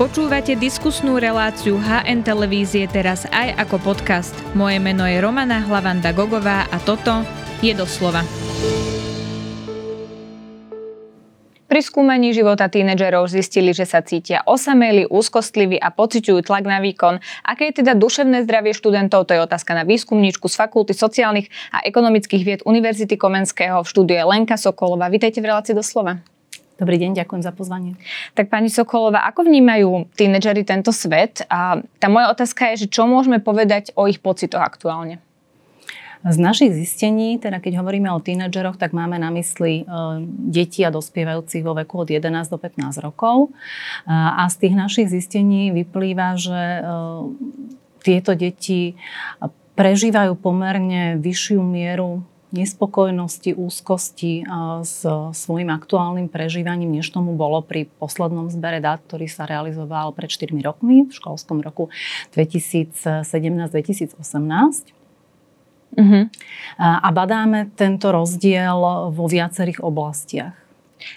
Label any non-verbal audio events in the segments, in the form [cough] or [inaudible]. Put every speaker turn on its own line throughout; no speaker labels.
Počúvate diskusnú reláciu HN Televízie teraz aj ako podcast. Moje meno je Romana Hlavanda Gogová a toto je doslova. Pri skúmaní života tínedžerov zistili, že sa cítia osameli, úzkostliví a pociťujú tlak na výkon. Aké je teda duševné zdravie študentov, to je otázka na výskumníčku z Fakulty sociálnych a ekonomických vied Univerzity Komenského v štúdiu Lenka Sokolova. Vítejte v relácii doslova.
Dobrý deň, ďakujem za pozvanie.
Tak pani Sokolová, ako vnímajú tínedžeri tento svet? A tá moja otázka je, že čo môžeme povedať o ich pocitoch aktuálne?
Z našich zistení, teda keď hovoríme o tínedžeroch, tak máme na mysli e, deti a dospievajúcich vo veku od 11 do 15 rokov. E, a z tých našich zistení vyplýva, že e, tieto deti prežívajú pomerne vyššiu mieru nespokojnosti, úzkosti s svojim aktuálnym prežívaním, než tomu bolo pri poslednom zbere dát, ktorý sa realizoval pred 4 rokmi v školskom roku 2017-2018. Uh-huh. A badáme tento rozdiel vo viacerých oblastiach.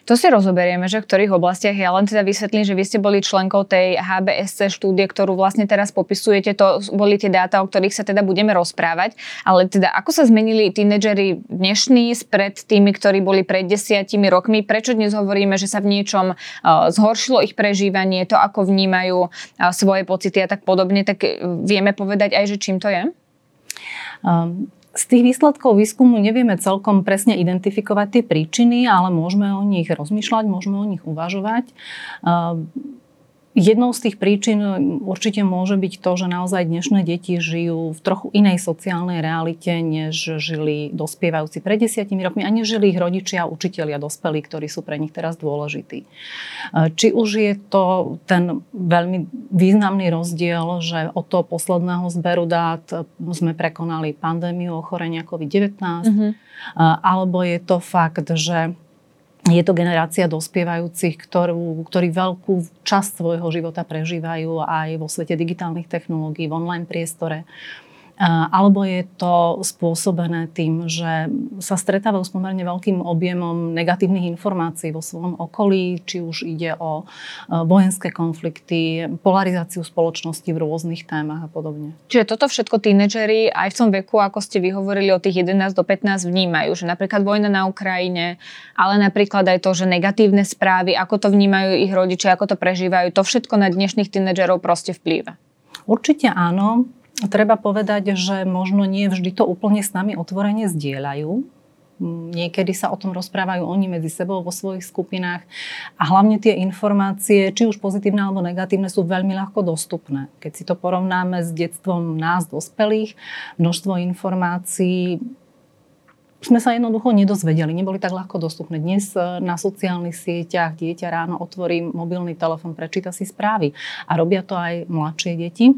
To si rozoberieme, že v ktorých oblastiach. Ja len teda vysvetlím, že vy ste boli členkou tej HBSC štúdie, ktorú vlastne teraz popisujete. To boli tie dáta, o ktorých sa teda budeme rozprávať. Ale teda ako sa zmenili tínedžeri dnešní spred tými, ktorí boli pred desiatimi rokmi? Prečo dnes hovoríme, že sa v niečom zhoršilo ich prežívanie, to ako vnímajú svoje pocity a tak podobne? Tak e, vieme povedať aj, že čím to je?
Um, z tých výsledkov výskumu nevieme celkom presne identifikovať tie príčiny, ale môžeme o nich rozmýšľať, môžeme o nich uvažovať. Jednou z tých príčin určite môže byť to, že naozaj dnešné deti žijú v trochu inej sociálnej realite, než žili dospievajúci pred desiatimi rokmi a než žili ich rodičia učitelia dospelí, ktorí sú pre nich teraz dôležití. Či už je to ten veľmi významný rozdiel, že od toho posledného zberu dát sme prekonali pandémiu ochorenia COVID-19, mm-hmm. alebo je to fakt, že je to generácia dospievajúcich, ktorú, ktorí veľkú časť svojho života prežívajú aj vo svete digitálnych technológií, v online priestore. Alebo je to spôsobené tým, že sa stretávajú s pomerne veľkým objemom negatívnych informácií vo svojom okolí, či už ide o vojenské konflikty, polarizáciu spoločnosti v rôznych témach a podobne.
Čiže toto všetko tínedžeri aj v tom veku, ako ste vyhovorili o tých 11 do 15, vnímajú, že napríklad vojna na Ukrajine, ale napríklad aj to, že negatívne správy, ako to vnímajú ich rodičia, ako to prežívajú, to všetko na dnešných tínedžerov proste vplýva.
Určite áno. Treba povedať, že možno nie vždy to úplne s nami otvorene zdieľajú. Niekedy sa o tom rozprávajú oni medzi sebou vo svojich skupinách a hlavne tie informácie, či už pozitívne alebo negatívne, sú veľmi ľahko dostupné. Keď si to porovnáme s detstvom nás, dospelých, množstvo informácií sme sa jednoducho nedozvedeli, neboli tak ľahko dostupné. Dnes e, na sociálnych sieťach dieťa ráno otvorí mobilný telefon, prečíta si správy a robia to aj mladšie deti.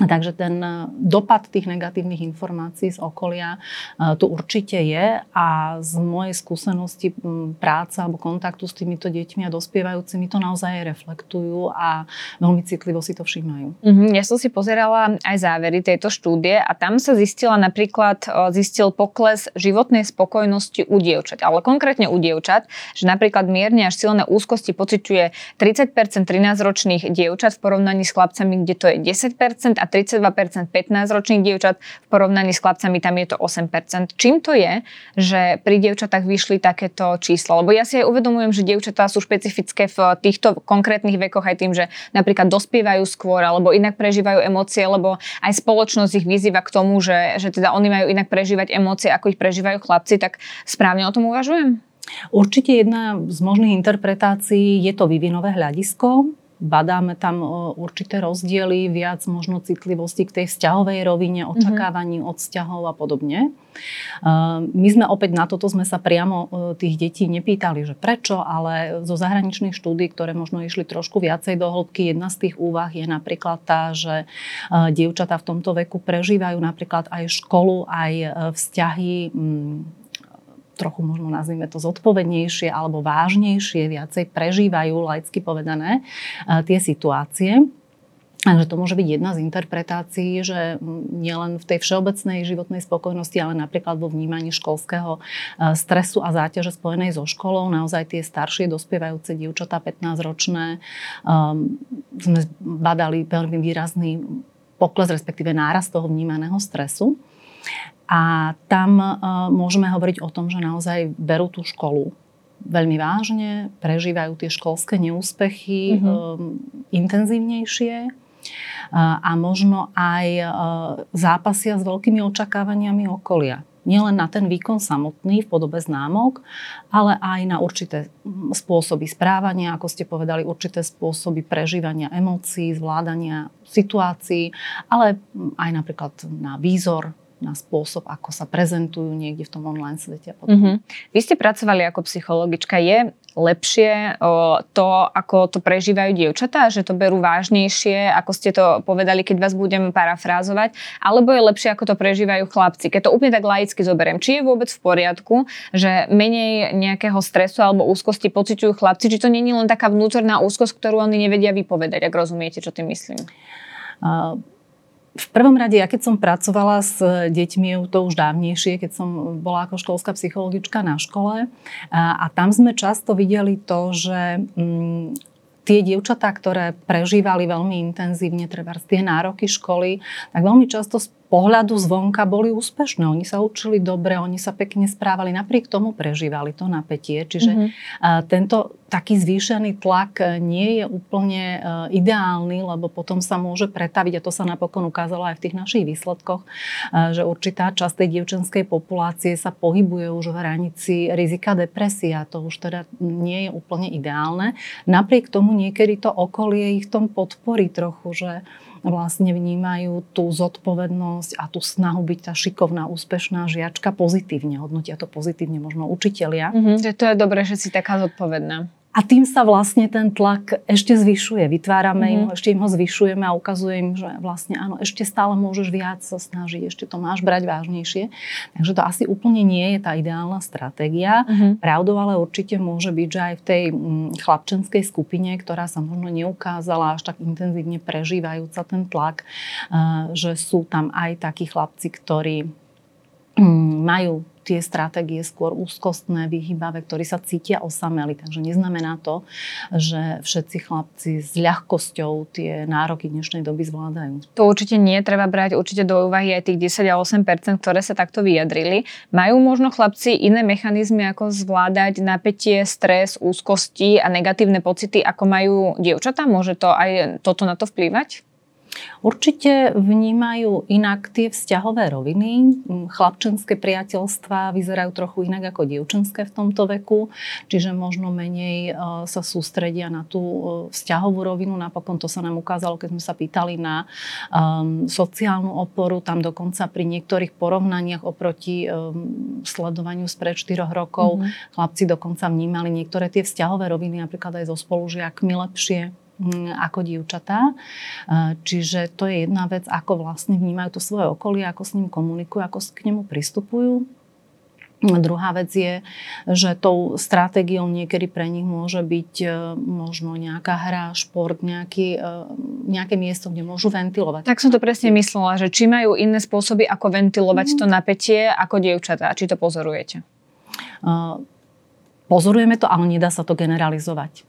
Takže ten e, dopad tých negatívnych informácií z okolia e, tu určite je a z mojej skúsenosti práca alebo kontaktu s týmito deťmi a dospievajúcimi to naozaj reflektujú a veľmi citlivo si to všímajú.
Mm-hmm. Ja som si pozerala aj závery tejto štúdie a tam sa zistila napríklad, e, zistil pokles životnej spokojnosti u dievčat, ale konkrétne u dievčat, že napríklad mierne až silné úzkosti pociťuje 30% 13-ročných dievčat v porovnaní s chlapcami, kde to je 10% a 32% 15-ročných dievčat, v porovnaní s chlapcami tam je to 8%. Čím to je, že pri dievčatách vyšli takéto čísla? Lebo ja si aj uvedomujem, že dievčatá sú špecifické v týchto konkrétnych vekoch aj tým, že napríklad dospievajú skôr alebo inak prežívajú emócie, lebo aj spoločnosť ich vyzýva k tomu, že, že teda oni majú inak prežívať emócie, ako ich prežívajú chlapci, tak správne o tom uvažujem?
Určite jedna z možných interpretácií je to vývinové hľadisko, badáme tam určité rozdiely, viac možno citlivosti k tej vzťahovej rovine, mhm. očakávaní od vzťahov a podobne. My sme opäť na toto sme sa priamo tých detí nepýtali, že prečo, ale zo zahraničných štúdí, ktoré možno išli trošku viacej do hĺbky, jedna z tých úvah je napríklad tá, že dievčatá v tomto veku prežívajú napríklad aj školu, aj vzťahy trochu možno nazvime to zodpovednejšie alebo vážnejšie, viacej prežívajú, laicky povedané, tie situácie. Takže to môže byť jedna z interpretácií, že nielen v tej všeobecnej životnej spokojnosti, ale napríklad vo vnímaní školského e, stresu a záťaže spojenej so školou, naozaj tie staršie dospievajúce dievčatá, 15-ročné, um, sme badali veľmi výrazný pokles, respektíve nárast toho vnímaného stresu. A tam uh, môžeme hovoriť o tom, že naozaj berú tú školu veľmi vážne, prežívajú tie školské neúspechy mm-hmm. um, intenzívnejšie a možno aj e, zápasia s veľkými očakávaniami okolia. Nielen na ten výkon samotný v podobe známok, ale aj na určité spôsoby správania, ako ste povedali, určité spôsoby prežívania emócií, zvládania situácií, ale aj napríklad na výzor, na spôsob, ako sa prezentujú niekde v tom online svete. Mm-hmm.
Vy ste pracovali ako psychologička. Je lepšie o, to, ako to prežívajú dievčatá, že to berú vážnejšie, ako ste to povedali, keď vás budem parafrázovať, alebo je lepšie, ako to prežívajú chlapci. Keď to úplne tak laicky zoberiem, či je vôbec v poriadku, že menej nejakého stresu alebo úzkosti pociťujú chlapci, či to je len taká vnútorná úzkosť, ktorú oni nevedia vypovedať, ak rozumiete, čo tým myslím. Uh,
v prvom rade, ja keď som pracovala s deťmi, to už dávnejšie, keď som bola ako školská psychologička na škole, a, a tam sme často videli to, že mm, tie dievčatá, ktoré prežívali veľmi intenzívne treba tie nároky školy, tak veľmi často pohľadu zvonka boli úspešné. Oni sa učili dobre, oni sa pekne správali, napriek tomu prežívali to napätie. Čiže mm-hmm. tento taký zvýšený tlak e, nie je úplne e, ideálny, lebo potom sa môže pretaviť, a to sa napokon ukázalo aj v tých našich výsledkoch, e, že určitá časť tej dievčenskej populácie sa pohybuje už v hranici rizika depresia. To už teda nie je úplne ideálne. Napriek tomu niekedy to okolie ich tom podporí trochu, že vlastne vnímajú tú zodpovednosť a tú snahu byť tá šikovná, úspešná žiačka pozitívne. Hodnotia to pozitívne možno učitelia.
Mm-hmm, že to je dobré, že si taká zodpovedná.
A tým sa vlastne ten tlak ešte zvyšuje. Vytvárame mm-hmm. im ho, ešte im ho zvyšujeme a ukazujeme im, že vlastne áno, ešte stále môžeš viac sa snažiť, ešte to máš brať vážnejšie. Takže to asi úplne nie je tá ideálna stratégia. Mm-hmm. Pravdou ale určite môže byť, že aj v tej mm, chlapčenskej skupine, ktorá sa možno neukázala až tak intenzívne prežívajúca ten tlak, že sú tam aj takí chlapci, ktorí majú tie stratégie skôr úzkostné, vyhybavé, ktorí sa cítia osameli. Takže neznamená to, že všetci chlapci s ľahkosťou tie nároky dnešnej doby zvládajú.
To určite nie, treba brať určite do úvahy aj tých 10 a 8 ktoré sa takto vyjadrili. Majú možno chlapci iné mechanizmy, ako zvládať napätie, stres, úzkosti a negatívne pocity, ako majú dievčatá? Môže to aj toto na to vplývať?
Určite vnímajú inak tie vzťahové roviny. Chlapčenské priateľstvá vyzerajú trochu inak ako dievčenské v tomto veku, čiže možno menej e, sa sústredia na tú e, vzťahovú rovinu. Napokon to sa nám ukázalo, keď sme sa pýtali na um, sociálnu oporu. Tam dokonca pri niektorých porovnaniach oproti um, sledovaniu spred 4 rokov mm-hmm. chlapci dokonca vnímali niektoré tie vzťahové roviny, napríklad aj so spolužiakmi lepšie Mm, ako dievčatá. Čiže to je jedna vec, ako vlastne vnímajú to svoje okolie, ako s ním komunikujú, ako k nemu pristupujú. Druhá vec je, že tou stratégiou niekedy pre nich môže byť e, možno nejaká hra, šport, nejaký, e, nejaké miesto, kde môžu ventilovať.
Tak som to presne myslela, že či majú iné spôsoby, ako ventilovať mm. to napätie ako dievčatá. Či to pozorujete? Uh,
Pozorujeme to, ale nedá sa to generalizovať.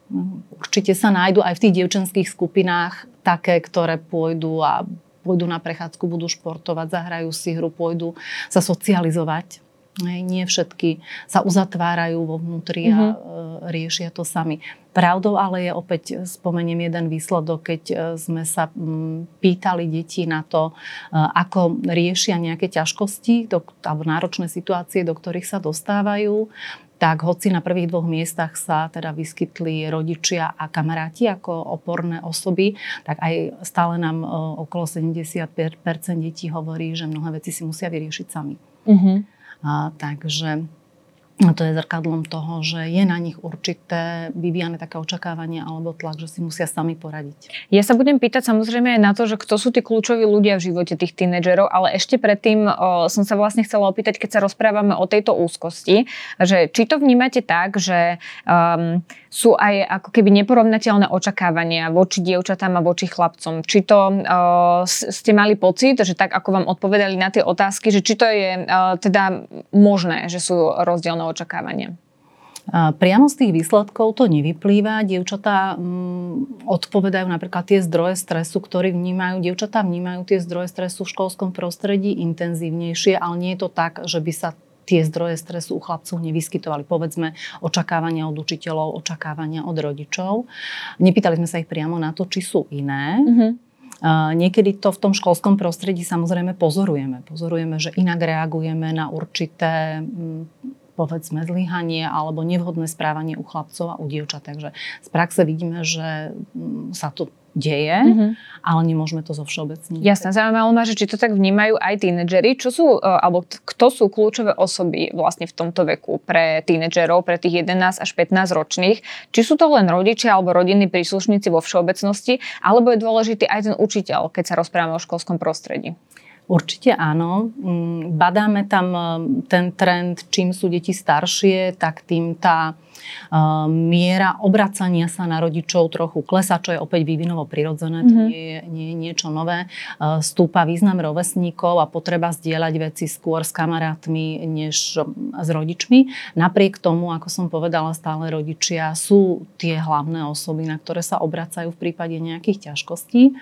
Určite sa nájdú aj v tých dievčenských skupinách také, ktoré pôjdu a pôjdu na prechádzku, budú športovať, zahrajú si hru, pôjdu sa socializovať. Nie všetky sa uzatvárajú vo vnútri a mm-hmm. riešia to sami. Pravdou ale je opäť, spomeniem jeden výsledok, keď e, sme sa pýtali deti na to, e, ako riešia nejaké ťažkosti alebo náročné situácie, do ktorých sa dostávajú tak hoci na prvých dvoch miestach sa teda vyskytli rodičia a kamaráti ako oporné osoby, tak aj stále nám e, okolo 75% detí hovorí, že mnohé veci si musia vyriešiť sami. Uh-huh. A, takže a to je zrkadlom toho, že je na nich určité vyvíjane také očakávanie alebo tlak, že si musia sami poradiť.
Ja sa budem pýtať samozrejme aj na to, že kto sú tí kľúčoví ľudia v živote tých tínedžerov, ale ešte predtým o, som sa vlastne chcela opýtať, keď sa rozprávame o tejto úzkosti, že či to vnímate tak, že um, sú aj ako keby neporovnateľné očakávania voči dievčatám a voči chlapcom. Či to uh, ste mali pocit, že tak ako vám odpovedali na tie otázky, že či to je uh, teda možné, že sú rozdielne očakávania?
Priamo z tých výsledkov to nevyplýva. Dievčatá mm, odpovedajú napríklad tie zdroje stresu, ktoré vnímajú. Dievčatá vnímajú tie zdroje stresu v školskom prostredí intenzívnejšie, ale nie je to tak, že by sa tie zdroje stresu u chlapcov nevyskytovali. Povedzme, očakávania od učiteľov, očakávania od rodičov. Nepýtali sme sa ich priamo na to, či sú iné. Mm-hmm. Niekedy to v tom školskom prostredí samozrejme pozorujeme. Pozorujeme, že inak reagujeme na určité mm, povedzme zlyhanie alebo nevhodné správanie u chlapcov a u dievčat. Takže z praxe vidíme, že mm, sa to deje, mm-hmm. ale nemôžeme to zo všeobecniť.
Jasné, zaujímalo ma, že či to tak vnímajú aj tínedžeri, čo sú, e, alebo kto sú kľúčové osoby vlastne v tomto veku pre tínedžerov, pre tých 11 až 15 ročných. Či sú to len rodičia alebo rodinní príslušníci vo všeobecnosti, alebo je dôležitý aj ten učiteľ, keď sa rozprávame o školskom prostredí.
Určite áno. Mm, badáme tam e, ten trend, čím sú deti staršie, tak tým tá e, miera obracania sa na rodičov trochu klesa, čo je opäť vývinovo prirodzené, mm-hmm. to mhm. nie je, nie je niečo nové. E, stúpa význam rovesníkov a potreba zdieľať veci skôr s kamarátmi, než s rodičmi. Napriek tomu, ako som povedala, stále rodičia sú tie hlavné osoby, na ktoré sa obracajú v prípade nejakých ťažkostí.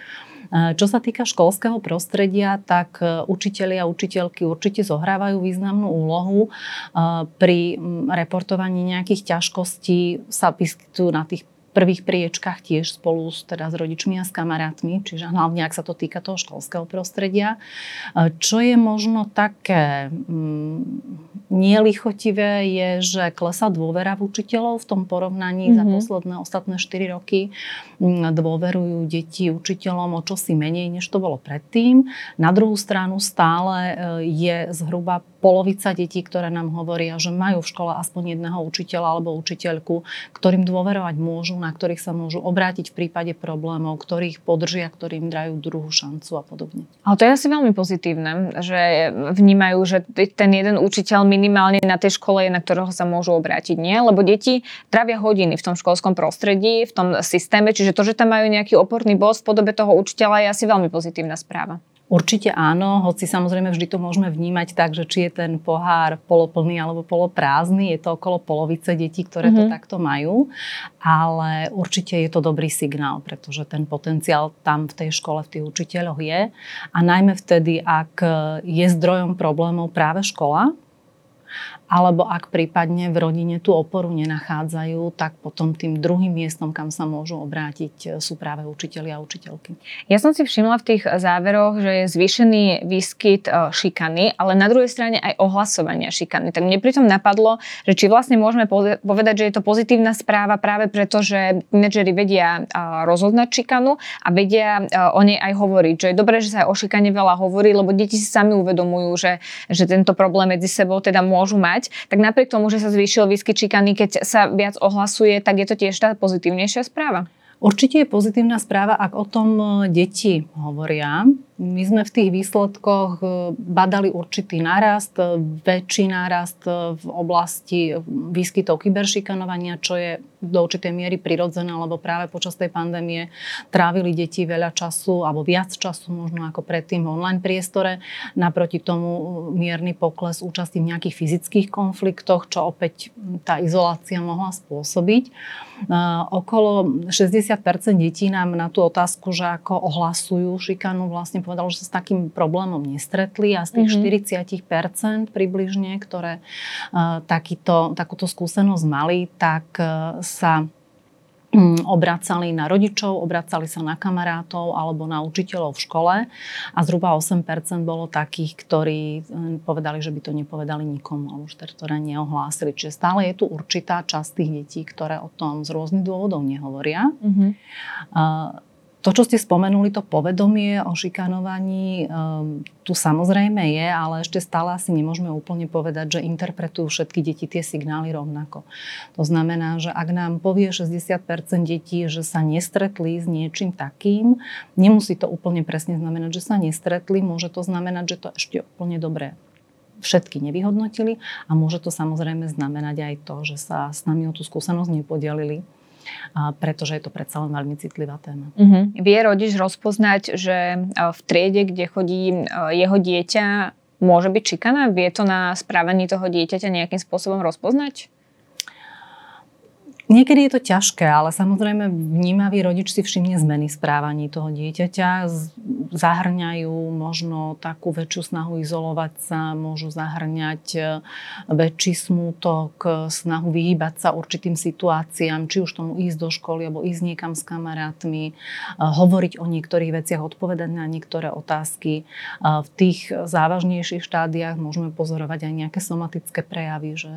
Čo sa týka školského prostredia, tak e, učitelia a učiteľky určite zohrávajú významnú úlohu. E, pri reportovaní nejakých ťažkostí sa vyskytujú na tých prvých priečkách tiež spolu s, teda s rodičmi a s kamarátmi, čiže hlavne ak sa to týka toho školského prostredia. Čo je možno také mm, nielichotivé je, že klesá dôvera v učiteľov v tom porovnaní mm-hmm. za posledné ostatné 4 roky. Mm, dôverujú deti učiteľom o čosi menej, než to bolo predtým. Na druhú stranu stále e, je zhruba polovica detí, ktoré nám hovoria, že majú v škole aspoň jedného učiteľa alebo učiteľku, ktorým dôverovať môžu, na ktorých sa môžu obrátiť v prípade problémov, ktorých podržia, ktorým dajú druhú šancu a podobne.
Ale to je asi veľmi pozitívne, že vnímajú, že ten jeden učiteľ minimálne na tej škole je, na ktorého sa môžu obrátiť. Nie? Lebo deti trávia hodiny v tom školskom prostredí, v tom systéme, čiže to, že tam majú nejaký oporný bod v podobe toho učiteľa je asi veľmi pozitívna správa.
Určite áno, hoci samozrejme vždy to môžeme vnímať tak, že či je ten pohár poloplný alebo poloprázdny, je to okolo polovice detí, ktoré mm-hmm. to mhm. takto majú, ale určite je to dobrý signál, pretože ten potenciál tam v tej škole, v tých učiteľoch je a najmä vtedy, ak je zdrojom problémov práve škola, alebo ak prípadne v rodine tú oporu nenachádzajú, tak potom tým druhým miestom, kam sa môžu obrátiť, sú práve učiteľi a učiteľky.
Ja som si všimla v tých záveroch, že je zvýšený výskyt e, šikany, ale na druhej strane aj ohlasovania šikany. Tak mne pritom napadlo, že či vlastne môžeme povedať, že je to pozitívna správa práve preto, že tínedžeri vedia e, rozoznať šikanu a vedia e, o nej aj hovoriť. Že je dobré, že sa aj o šikane veľa hovorí, lebo deti si sami uvedomujú, že, že tento problém medzi sebou teda môžu mať mať, tak napriek tomu, že sa zvýšil výskyt čikany, keď sa viac ohlasuje, tak je to tiež tá pozitívnejšia správa.
Určite je pozitívna správa, ak o tom e, deti hovoria. My sme v tých výsledkoch e, badali určitý nárast, e, väčší nárast v oblasti výskytov kyberšikanovania, čo je do určitej miery prirodzené, lebo práve počas tej pandémie trávili deti veľa času, alebo viac času možno ako predtým v online priestore. Naproti tomu mierny pokles účasti v nejakých fyzických konfliktoch, čo opäť tá izolácia mohla spôsobiť. Okolo 60% detí nám na tú otázku, že ako ohlasujú šikanu, vlastne povedalo, že sa s takým problémom nestretli a z tých mm-hmm. 40% približne, ktoré takýto, takúto skúsenosť mali, tak sa mm, obracali na rodičov, obracali sa na kamarátov alebo na učiteľov v škole a zhruba 8% bolo takých, ktorí mm, povedali, že by to nepovedali nikomu alebo už teda neohlásili. Čiže stále je tu určitá časť tých detí, ktoré o tom z rôznych dôvodov nehovoria. Mm-hmm. Uh, to, čo ste spomenuli, to povedomie o šikanovaní, um, tu samozrejme je, ale ešte stále asi nemôžeme úplne povedať, že interpretujú všetky deti tie signály rovnako. To znamená, že ak nám povie 60% detí, že sa nestretli s niečím takým, nemusí to úplne presne znamenať, že sa nestretli, môže to znamenať, že to ešte úplne dobré všetky nevyhodnotili a môže to samozrejme znamenať aj to, že sa s nami o tú skúsenosť nepodielili pretože je to predsa len veľmi citlivá téma.
Uh-huh. Vie rodič rozpoznať, že v triede, kde chodí jeho dieťa, môže byť šikana? Vie to na správaní toho dieťaťa nejakým spôsobom rozpoznať?
Niekedy je to ťažké, ale samozrejme vnímavý rodič si všimne zmeny správaní toho dieťaťa. Zahrňajú možno takú väčšiu snahu izolovať sa, môžu zahrňať e, väčší smútok, snahu vyhýbať sa určitým situáciám, či už tomu ísť do školy, alebo ísť niekam s kamarátmi, e, hovoriť o niektorých veciach, odpovedať na niektoré otázky. E, v tých závažnejších štádiách môžeme pozorovať aj nejaké somatické prejavy, že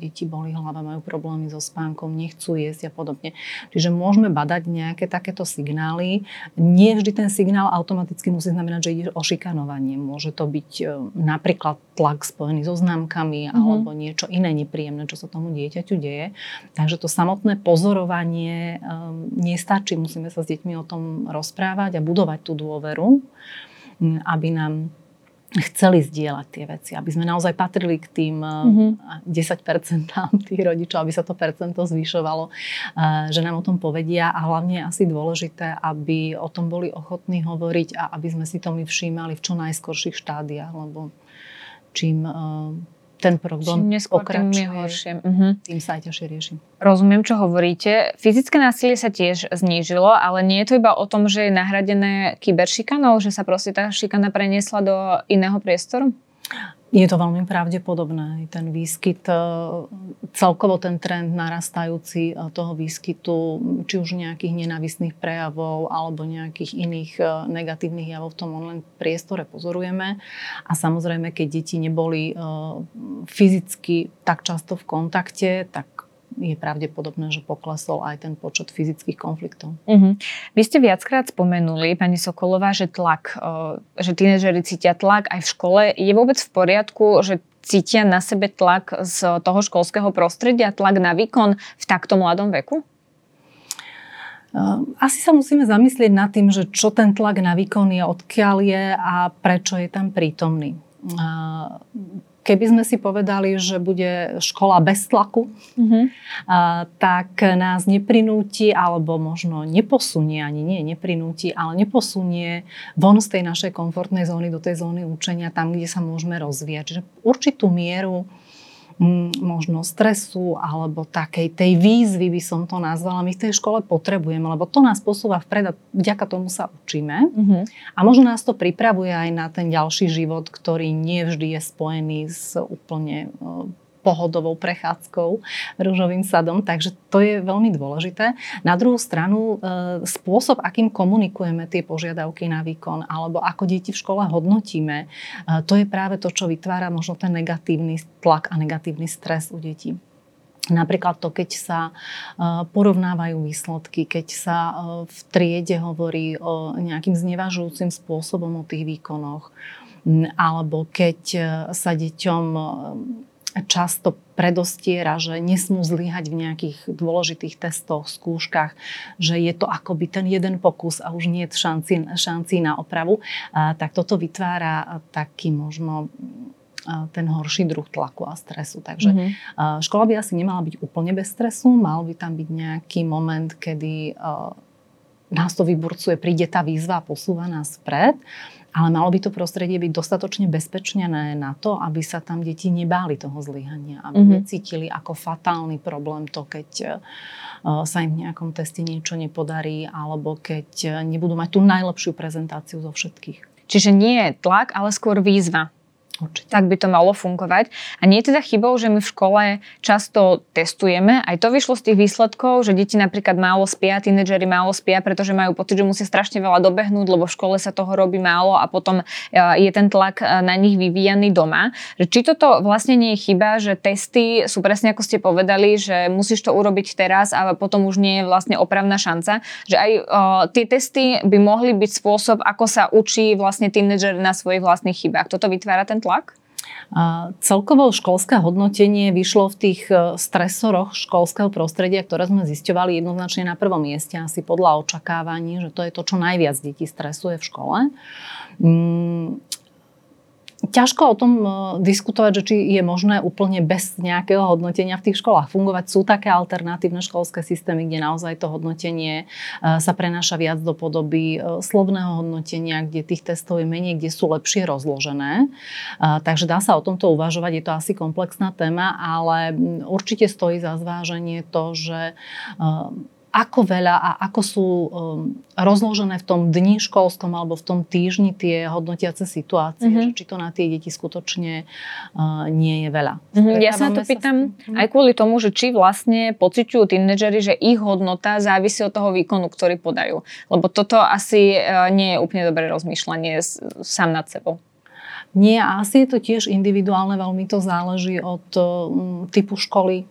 deti boli hlava, majú problémy so spánkom spánkom, nechcú jesť a podobne. Čiže môžeme badať nejaké takéto signály. Nie vždy ten signál automaticky musí znamenať, že ide o šikanovanie. Môže to byť e, napríklad tlak spojený so známkami mm-hmm. alebo niečo iné nepríjemné, čo sa tomu dieťaťu deje. Takže to samotné pozorovanie um, nestačí. Musíme sa s deťmi o tom rozprávať a budovať tú dôveru, aby nám chceli zdieľať tie veci, aby sme naozaj patrili k tým mm-hmm. 10% [laughs] tých rodičov, aby sa to percento zvyšovalo, eh, že nám o tom povedia a hlavne je asi dôležité, aby o tom boli ochotní hovoriť a aby sme si to my všímali v čo najskorších štádiách, lebo čím eh, ten problém Čím neskôr, pokračuje, tým horšie. Uh-huh. Tým sa aj ťažšie rieši.
Rozumiem, čo hovoríte. Fyzické násilie sa tiež znížilo, ale nie je to iba o tom, že je nahradené kyberšikanou, že sa proste tá šikana preniesla do iného priestoru?
Je to veľmi pravdepodobné. Ten výskyt, e, celkovo ten trend narastajúci e, toho výskytu, či už nejakých nenavistných prejavov alebo nejakých iných e, negatívnych javov v tom online priestore pozorujeme. A samozrejme, keď deti neboli fyzicky tak často v kontakte, tak je pravdepodobné, že poklesol aj ten počet fyzických konfliktov. Uh-huh.
Vy ste viackrát spomenuli, pani Sokolová, že tlak, že tínežeri cítia tlak aj v škole. Je vôbec v poriadku, že cítia na sebe tlak z toho školského prostredia, tlak na výkon v takto mladom veku?
Asi sa musíme zamyslieť nad tým, že čo ten tlak na výkon je, odkiaľ je a prečo je tam prítomný. Keby sme si povedali, že bude škola bez tlaku, mm-hmm. a, tak nás neprinúti, alebo možno neposunie, ani nie neprinúti, ale neposunie von z tej našej komfortnej zóny do tej zóny učenia, tam, kde sa môžeme rozvíjať. Čiže určitú mieru možno stresu alebo takej tej výzvy by som to nazvala, my v tej škole potrebujeme, lebo to nás posúva vpred a vďaka tomu sa učíme. Mm-hmm. A možno nás to pripravuje aj na ten ďalší život, ktorý nie vždy je spojený s úplne pohodovou prechádzkou rúžovým sadom, takže to je veľmi dôležité. Na druhú stranu, e, spôsob, akým komunikujeme tie požiadavky na výkon, alebo ako deti v škole hodnotíme, e, to je práve to, čo vytvára možno ten negatívny tlak a negatívny stres u detí. Napríklad to, keď sa e, porovnávajú výsledky, keď sa v triede hovorí o nejakým znevažujúcim spôsobom o tých výkonoch, alebo keď sa deťom často predostiera, že nesmú zlyhať v nejakých dôležitých testoch, skúškach, že je to akoby ten jeden pokus a už nie je šanci, šanci na opravu, a, tak toto vytvára taký možno ten horší druh tlaku a stresu. Takže mm-hmm. škola by asi nemala byť úplne bez stresu, mal by tam byť nejaký moment, kedy nás to vyburcuje, príde tá výzva a posúva nás vpred ale malo by to prostredie byť dostatočne bezpečnené na to, aby sa tam deti nebáli toho zlyhania, aby mm-hmm. necítili ako fatálny problém to, keď e, sa im v nejakom teste niečo nepodarí, alebo keď e, nebudú mať tú najlepšiu prezentáciu zo všetkých.
Čiže nie je tlak, ale skôr výzva. Určite. Tak by to malo fungovať. A nie je teda chybou, že my v škole často testujeme. Aj to vyšlo z tých výsledkov, že deti napríklad málo spia, tínedžeri málo spia, pretože majú pocit, že musia strašne veľa dobehnúť, lebo v škole sa toho robí málo a potom e, je ten tlak e, na nich vyvíjaný doma. Že či toto vlastne nie je chyba, že testy sú presne ako ste povedali, že musíš to urobiť teraz a potom už nie je vlastne opravná šanca. Že aj o, tie testy by mohli byť spôsob, ako sa učí vlastne tínedžer na svojich vlastných chybách. Toto vytvára ten tlak tlak?
A celkovo školské hodnotenie vyšlo v tých e, stresoroch školského prostredia, ktoré sme zisťovali jednoznačne na prvom mieste, asi podľa očakávaní, že to je to, čo najviac detí stresuje v škole. Ťažko o tom e, diskutovať, že či je možné úplne bez nejakého hodnotenia v tých školách fungovať. Sú také alternatívne školské systémy, kde naozaj to hodnotenie e, sa prenáša viac do podoby e, slovného hodnotenia, kde tých testov je menej, kde sú lepšie rozložené. Takže dá sa o tomto uvažovať, je to asi komplexná téma, ale určite stojí za zváženie to, že ako veľa a ako sú um, rozložené v tom dni školskom alebo v tom týždni tie hodnotiace situácie, mm-hmm. že či to na tie deti skutočne uh, nie je veľa.
Mm-hmm. Ja sa to pýtam sa... aj kvôli tomu, že či vlastne pociťujú tínedžeri, že ich hodnota závisí od toho výkonu, ktorý podajú. Lebo toto asi uh, nie je úplne dobré rozmýšľanie sám nad sebou.
Nie, asi je to tiež individuálne, veľmi to záleží od um, typu školy,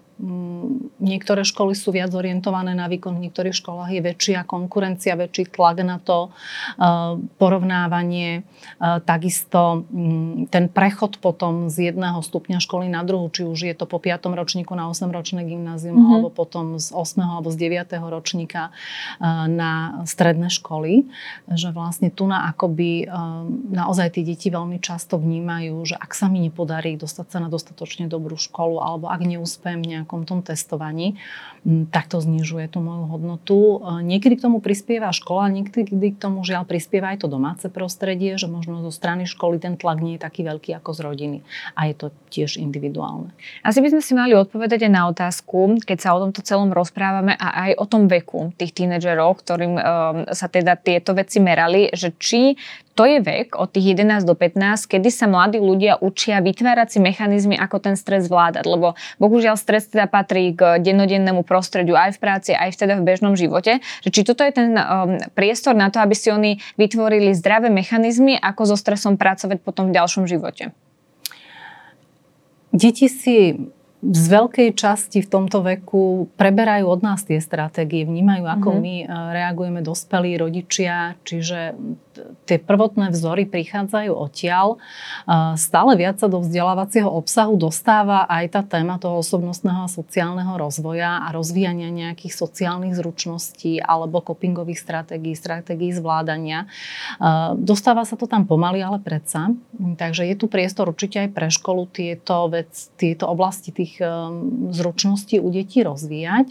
niektoré školy sú viac orientované na výkon, v niektorých školách je väčšia konkurencia, väčší tlak na to, eh, porovnávanie, eh, takisto mm, ten prechod potom z jedného stupňa školy na druhú, či už je to po 5. ročníku na 8-ročné gymnázium, mm-hmm. alebo potom z 8. alebo z 9. ročníka eh, na stredné školy, že vlastne tu na akoby naozaj tie deti veľmi často vnímajú, že ak sa mi nepodarí dostať sa na dostatočne dobrú školu, alebo ak neúspem nejak nejakom tom testovaní, tak to znižuje tú moju hodnotu. Niekedy k tomu prispieva škola, niekedy k tomu žiaľ prispieva aj to domáce prostredie, že možno zo strany školy ten tlak nie je taký veľký ako z rodiny. A je to tiež individuálne.
Asi by sme si mali odpovedať aj na otázku, keď sa o tomto celom rozprávame a aj o tom veku tých tínedžerov, ktorým um, sa teda tieto veci merali, že či to je vek od tých 11 do 15, kedy sa mladí ľudia učia vytvárať si mechanizmy, ako ten stres zvládať. Lebo bohužiaľ stres teda patrí k dennodennému prostrediu aj v práci, aj teda v bežnom živote. Že či toto je ten um, priestor na to, aby si oni vytvorili zdravé mechanizmy, ako so stresom pracovať potom v ďalšom živote.
Deti si z veľkej časti v tomto veku preberajú od nás tie stratégie, vnímajú, ako mm-hmm. my e, reagujeme dospelí rodičia, čiže tie prvotné vzory prichádzajú odtiaľ. E, stále viac sa do vzdelávacieho obsahu dostáva aj tá téma toho osobnostného a sociálneho rozvoja a rozvíjania nejakých sociálnych zručností alebo copingových stratégií, stratégií zvládania. E, dostáva sa to tam pomaly, ale predsa. Takže je tu priestor určite aj pre školu tieto, vec, tieto oblasti tých tých um, zručností u detí rozvíjať.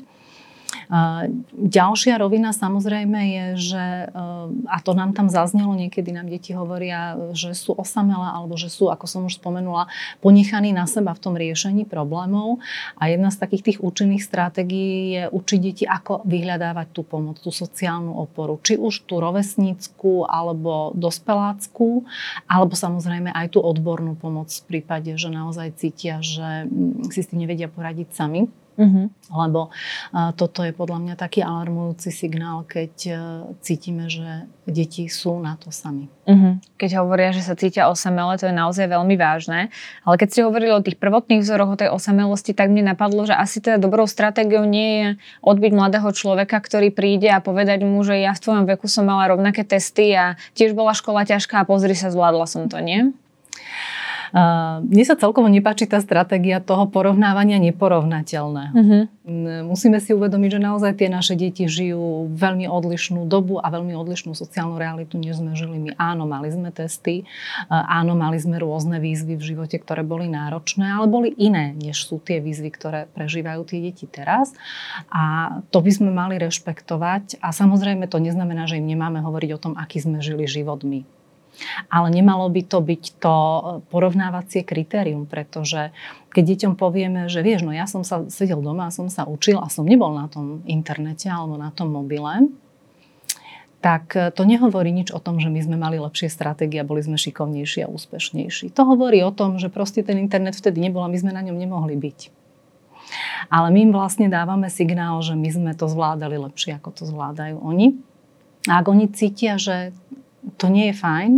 Ďalšia rovina samozrejme je, že, um, a to nám tam zaznelo, niekedy nám deti hovoria, že sú osamelé alebo že sú, ako som už spomenula, ponechaní na seba v tom riešení problémov. A jedna z takých tých účinných stratégií je učiť deti, ako vyhľadávať tú pomoc, tú sociálnu oporu. Či už tú rovesnícku alebo dospelácku, alebo samozrejme aj tú odbornú pomoc v prípade, že naozaj cítia, že mm, si s tým nevedia poradiť sami. Uh-huh. Lebo uh, toto je podľa mňa taký alarmujúci signál, keď uh, cítime, že deti sú na to sami.
Uh-huh. Keď hovoria, že sa cítia osamele, to je naozaj veľmi vážne. Ale keď ste hovorili o tých prvotných vzoroch, o tej osamelosti, tak mne napadlo, že asi teda dobrou stratégiou nie je odbiť mladého človeka, ktorý príde a povedať mu, že ja v tvojom veku som mala rovnaké testy a tiež bola škola ťažká a pozri sa, zvládla som to, nie?
Mne sa celkovo nepáči tá stratégia toho porovnávania neporovnateľného. Uh-huh. Musíme si uvedomiť, že naozaj tie naše deti žijú veľmi odlišnú dobu a veľmi odlišnú sociálnu realitu, než sme žili my. Áno, mali sme testy, áno, mali sme rôzne výzvy v živote, ktoré boli náročné, ale boli iné, než sú tie výzvy, ktoré prežívajú tie deti teraz. A to by sme mali rešpektovať. A samozrejme to neznamená, že im nemáme hovoriť o tom, aký sme žili život my. Ale nemalo by to byť to e, porovnávacie kritérium, pretože keď deťom povieme, že vieš, no ja som sa sedel doma som sa učil a som nebol na tom internete alebo na tom mobile, tak e, to nehovorí nič o tom, že my sme mali lepšie stratégie a boli sme šikovnejší a úspešnejší. To hovorí o tom, že proste ten internet vtedy nebol a my sme na ňom nemohli byť. Ale my im vlastne dávame signál, že my sme to zvládali lepšie, ako to zvládajú oni. A ak oni cítia, že to nie je fajn,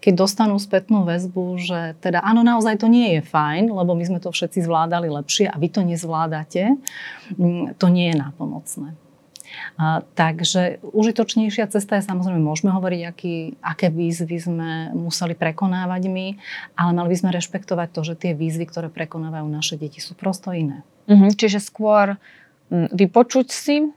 keď dostanú spätnú väzbu, že teda áno, naozaj to nie je fajn, lebo my sme to všetci zvládali lepšie a vy to nezvládate, mm, to nie je nápomocné. A, takže užitočnejšia cesta je samozrejme, môžeme hovoriť, aký, aké výzvy sme museli prekonávať my, ale mali by sme rešpektovať to, že tie výzvy, ktoré prekonávajú naše deti, sú prosto iné.
Mhm, čiže skôr mm, vypočuť si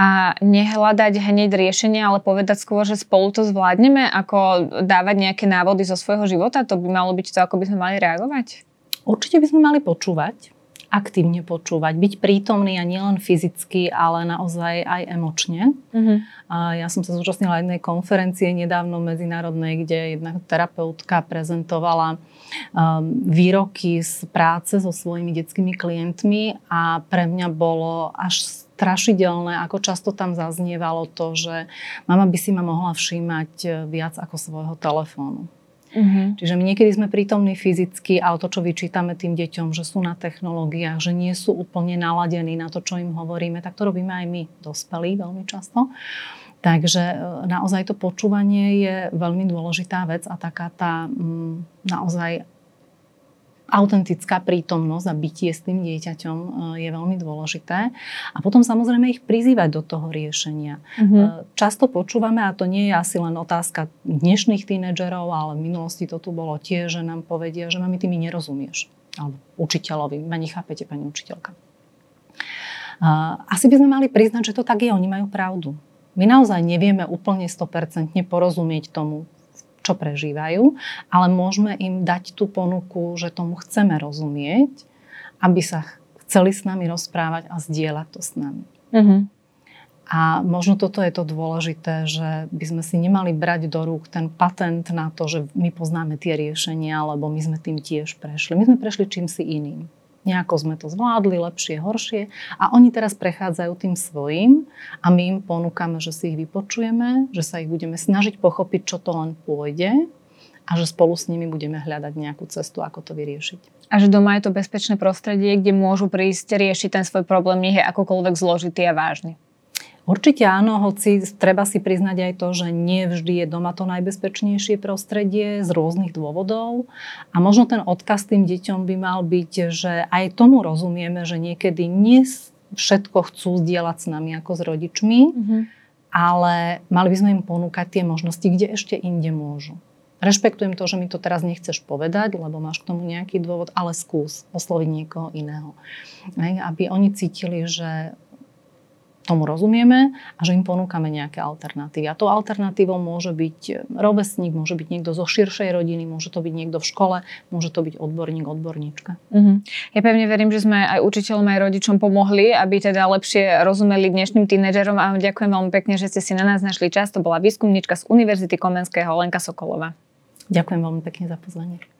a nehľadať hneď riešenie, ale povedať skôr, že spolu to zvládneme, ako dávať nejaké návody zo svojho života? To by malo byť to, ako by sme mali reagovať?
Určite by sme mali počúvať aktívne počúvať, byť prítomný a nielen fyzicky, ale naozaj aj emočne. Uh-huh. A ja som sa zúčastnila jednej konferencie nedávno medzinárodnej, kde jedna terapeutka prezentovala um, výroky z práce so svojimi detskými klientmi a pre mňa bolo až strašidelné, ako často tam zaznievalo to, že mama by si ma mohla všímať viac ako svojho telefónu. Uh-huh. Čiže my niekedy sme prítomní fyzicky, ale to, čo vyčítame tým deťom, že sú na technológiách, že nie sú úplne naladení na to, čo im hovoríme, tak to robíme aj my, dospelí, veľmi často. Takže e, naozaj to počúvanie je veľmi dôležitá vec a taká tá mm, naozaj autentická prítomnosť a bytie s tým dieťaťom e, je veľmi dôležité. A potom samozrejme ich prizývať do toho riešenia. Mm-hmm. Často počúvame, a to nie je asi len otázka dnešných tínedžerov, ale v minulosti to tu bolo tiež, že nám povedia, že mami, ty mi nerozumieš. Alebo učiteľovi, ma nechápete, pani učiteľka. Asi by sme mali priznať, že to tak je, oni majú pravdu. My naozaj nevieme úplne 100% porozumieť tomu, čo prežívajú, ale môžeme im dať tú ponuku, že tomu chceme rozumieť, aby sa chceli s nami rozprávať a zdieľať to s nami. Uh-huh. A možno toto je to dôležité, že by sme si nemali brať do rúk ten patent na to, že my poznáme tie riešenia, lebo my sme tým tiež prešli. My sme prešli čím si iným. Nejako sme to zvládli, lepšie, horšie. A oni teraz prechádzajú tým svojim a my im ponúkame, že si ich vypočujeme, že sa ich budeme snažiť pochopiť, čo to len pôjde a že spolu s nimi budeme hľadať nejakú cestu, ako to vyriešiť.
A že doma je to bezpečné prostredie, kde môžu prísť riešiť ten svoj problém, nech je akokoľvek zložitý a vážny.
Určite áno, hoci treba si priznať aj to, že nie vždy je doma to najbezpečnejšie prostredie z rôznych dôvodov. A možno ten odkaz tým deťom by mal byť, že aj tomu rozumieme, že niekedy nie všetko chcú zdieľať s nami ako s rodičmi, mm-hmm. ale mali by sme im ponúkať tie možnosti, kde ešte inde môžu. Rešpektujem to, že mi to teraz nechceš povedať, lebo máš k tomu nejaký dôvod, ale skús osloviť niekoho iného. Aby oni cítili, že tomu rozumieme a že im ponúkame nejaké alternatívy. A tou alternatívou môže byť rovesník, môže byť niekto zo širšej rodiny, môže to byť niekto v škole, môže to byť odborník, odborníčka. Uh-huh.
Ja pevne verím, že sme aj učiteľom, aj rodičom pomohli, aby teda lepšie rozumeli dnešným tínedžerom a ďakujem veľmi pekne, že ste si na nás našli čas. To bola výskumníčka z Univerzity Komenského Lenka Sokolova.
Ďakujem veľmi pekne za pozvanie.